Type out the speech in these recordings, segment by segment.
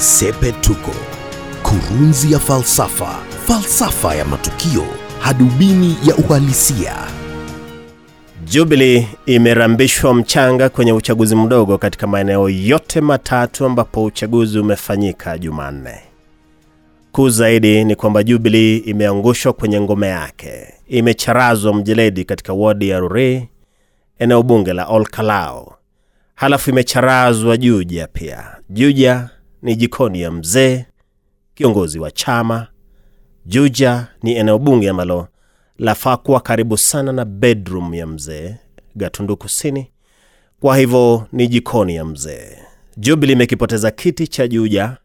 Sepetuko, kurunzi ya falsafa, falsafa ya matukio, hadubini ya uhalisia. Jubilee imerambishwa mchanga kwenye uchaguzi mdogo katika maeneo yote matatu ambapo uchaguzi umefanyika Jumanne. Kuu zaidi ni kwamba Jubilee imeangushwa kwenye ngome yake, imecharazwa mjeledi katika wodi ya Ruri, eneo bunge la olkalao halafu imecharazwa Juja pia. Juja ni jikoni ya mzee kiongozi wa chama. Juja ni eneo bunge ambalo lafaa kuwa karibu sana na bedroom ya mzee Gatundu Kusini, kwa hivyo ni jikoni ya mzee. Jubilee imekipoteza kiti cha Juja,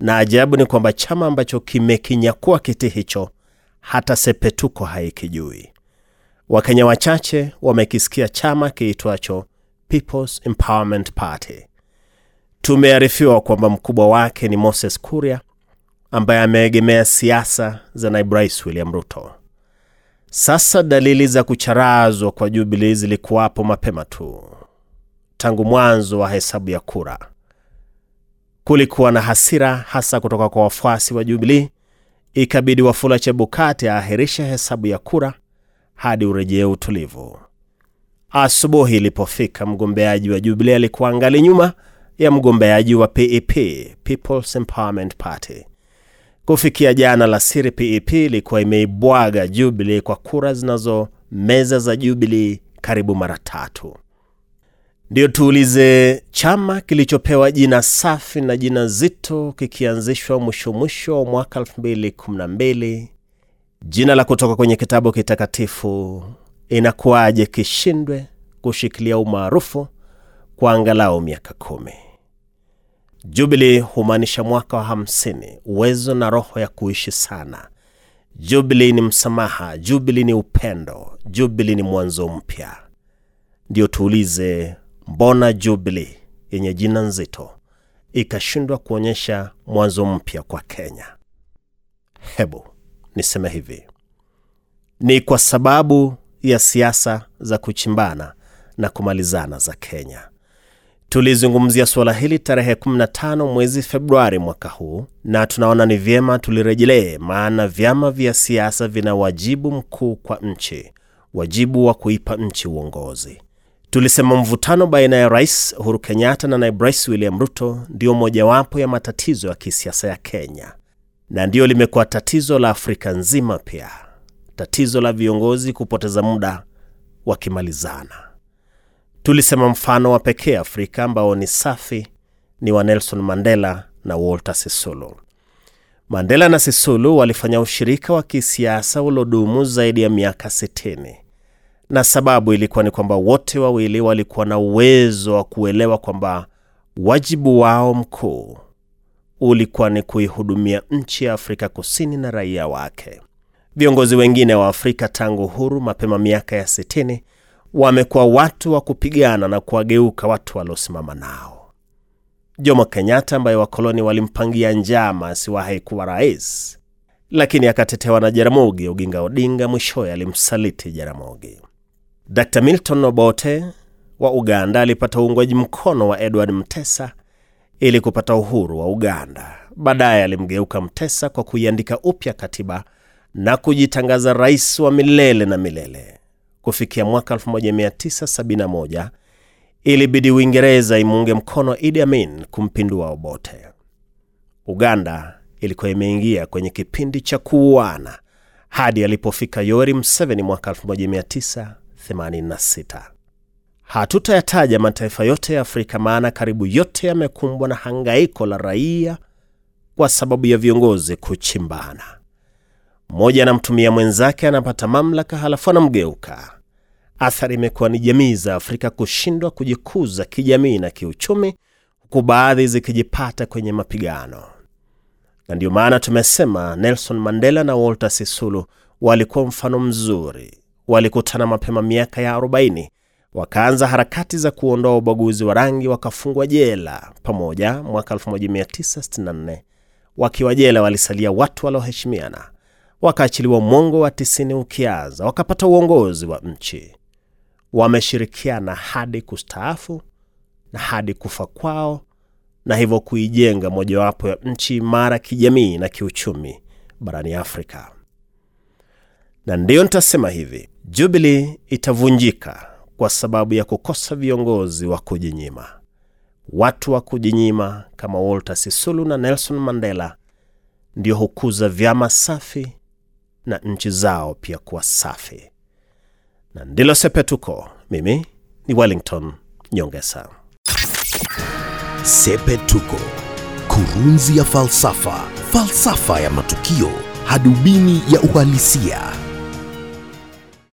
na ajabu ni kwamba chama ambacho kimekinyakua kiti hicho hata Sepetuko haikijui. Wakenya wachache wamekisikia chama kiitwacho People's Empowerment Party. Tumearifiwa kwamba mkubwa wake ni Moses Kuria ambaye ameegemea siasa za naibu rais William Ruto. Sasa dalili za kucharazwa kwa Jubilee zilikuwapo mapema tu. Tangu mwanzo wa hesabu ya kura, kulikuwa na hasira hasa kutoka kwa wafuasi wa Jubilee. Ikabidi Wafula Chebukati aahirishe hesabu ya kura hadi urejee utulivu. Asubuhi ilipofika, mgombeaji wa Jubilee alikuwa angali nyuma ya mgombeaji wa PEP, People's Empowerment Party. Kufikia jana la siri, PEP ilikuwa imeibwaga Jubilee kwa kura zinazo meza za Jubilee karibu mara tatu. Ndio tuulize, chama kilichopewa jina safi na jina zito kikianzishwa mwisho mwisho wa mwaka 2012 jina la kutoka kwenye kitabu kitakatifu, inakuwaje kishindwe kushikilia umaarufu kwa angalau miaka kumi? Jubilee humaanisha mwaka wa hamsini, uwezo na roho ya kuishi sana. Jubili ni msamaha, jubili ni upendo, jubili ni mwanzo mpya. Ndio tuulize, mbona jubili yenye jina nzito ikashindwa kuonyesha mwanzo mpya kwa Kenya? Hebu niseme hivi, ni kwa sababu ya siasa za kuchimbana na kumalizana za Kenya. Tulizungumzia suala hili tarehe 15 mwezi Februari mwaka huu, na tunaona ni vyema tulirejelee, maana vyama vya siasa vina wajibu mkuu kwa nchi, wajibu wa kuipa nchi uongozi. Tulisema mvutano baina ya Rais Uhuru Kenyatta na naibu rais William Ruto ndio mojawapo ya matatizo ya kisiasa ya Kenya, na ndiyo limekuwa tatizo la Afrika nzima pia, tatizo la viongozi kupoteza muda wakimalizana. Tulisema mfano wa pekee Afrika ambao ni safi ni wa Nelson Mandela na Walter Sisulu. Mandela na Sisulu walifanya ushirika wa kisiasa ulodumu zaidi ya miaka 60, na sababu ilikuwa ni kwamba wote wawili walikuwa na uwezo wa kuelewa kwamba wajibu wao mkuu ulikuwa ni kuihudumia nchi ya Afrika Kusini na raia wake. Viongozi wengine wa Afrika tangu huru mapema miaka ya 60 wamekuwa watu wa kupigana na kuwageuka watu waliosimama nao. Jomo Kenyatta ambaye wakoloni walimpangia njama asiwahi kuwa rais, lakini akatetewa na Jaramogi Oginga Odinga, mwishowe alimsaliti Jaramogi. Dr Milton Obote wa Uganda alipata uungwaji mkono wa Edward Mtesa ili kupata uhuru wa Uganda. Baadaye alimgeuka Mtesa kwa kuiandika upya katiba na kujitangaza rais wa milele na milele. Kufikia mwaka 1971 ilibidi Uingereza imuunge mkono Idi Amin kumpindua Obote. Uganda ilikuwa imeingia kwenye kipindi cha kuuana hadi alipofika Yoweri Museveni mwaka 1986. Hatutayataja mataifa yote ya Afrika, maana karibu yote yamekumbwa na hangaiko la raia kwa sababu ya viongozi kuchimbana. Mmoja anamtumia mwenzake, anapata mamlaka, halafu anamgeuka. Athari imekuwa ni jamii za Afrika kushindwa kujikuza kijamii na kiuchumi, huku baadhi zikijipata kwenye mapigano. Na ndio maana tumesema Nelson Mandela na Walter Sisulu walikuwa mfano mzuri. Walikutana mapema miaka ya 40, wakaanza harakati za kuondoa ubaguzi wa rangi, wakafungwa jela pamoja mwaka 1964. Wakiwa jela walisalia watu walioheshimiana wakaachiliwa mwongo wa tisini ukianza, wakapata uongozi wa nchi. Wameshirikiana hadi kustaafu na hadi kufa kwao na hivyo kuijenga mojawapo ya nchi imara kijamii na kiuchumi barani Afrika. Na ndiyo nitasema hivi, Jubilee itavunjika kwa sababu ya kukosa viongozi wa kujinyima. Watu wa kujinyima kama Walter Sisulu na Nelson Mandela ndio hukuza vyama safi na nchi zao pia kuwa safi. Na ndilo Sepetuko. Mimi ni Wellington Nyongesa. Sepetuko, kurunzi ya falsafa, falsafa ya matukio, hadubini ya uhalisia.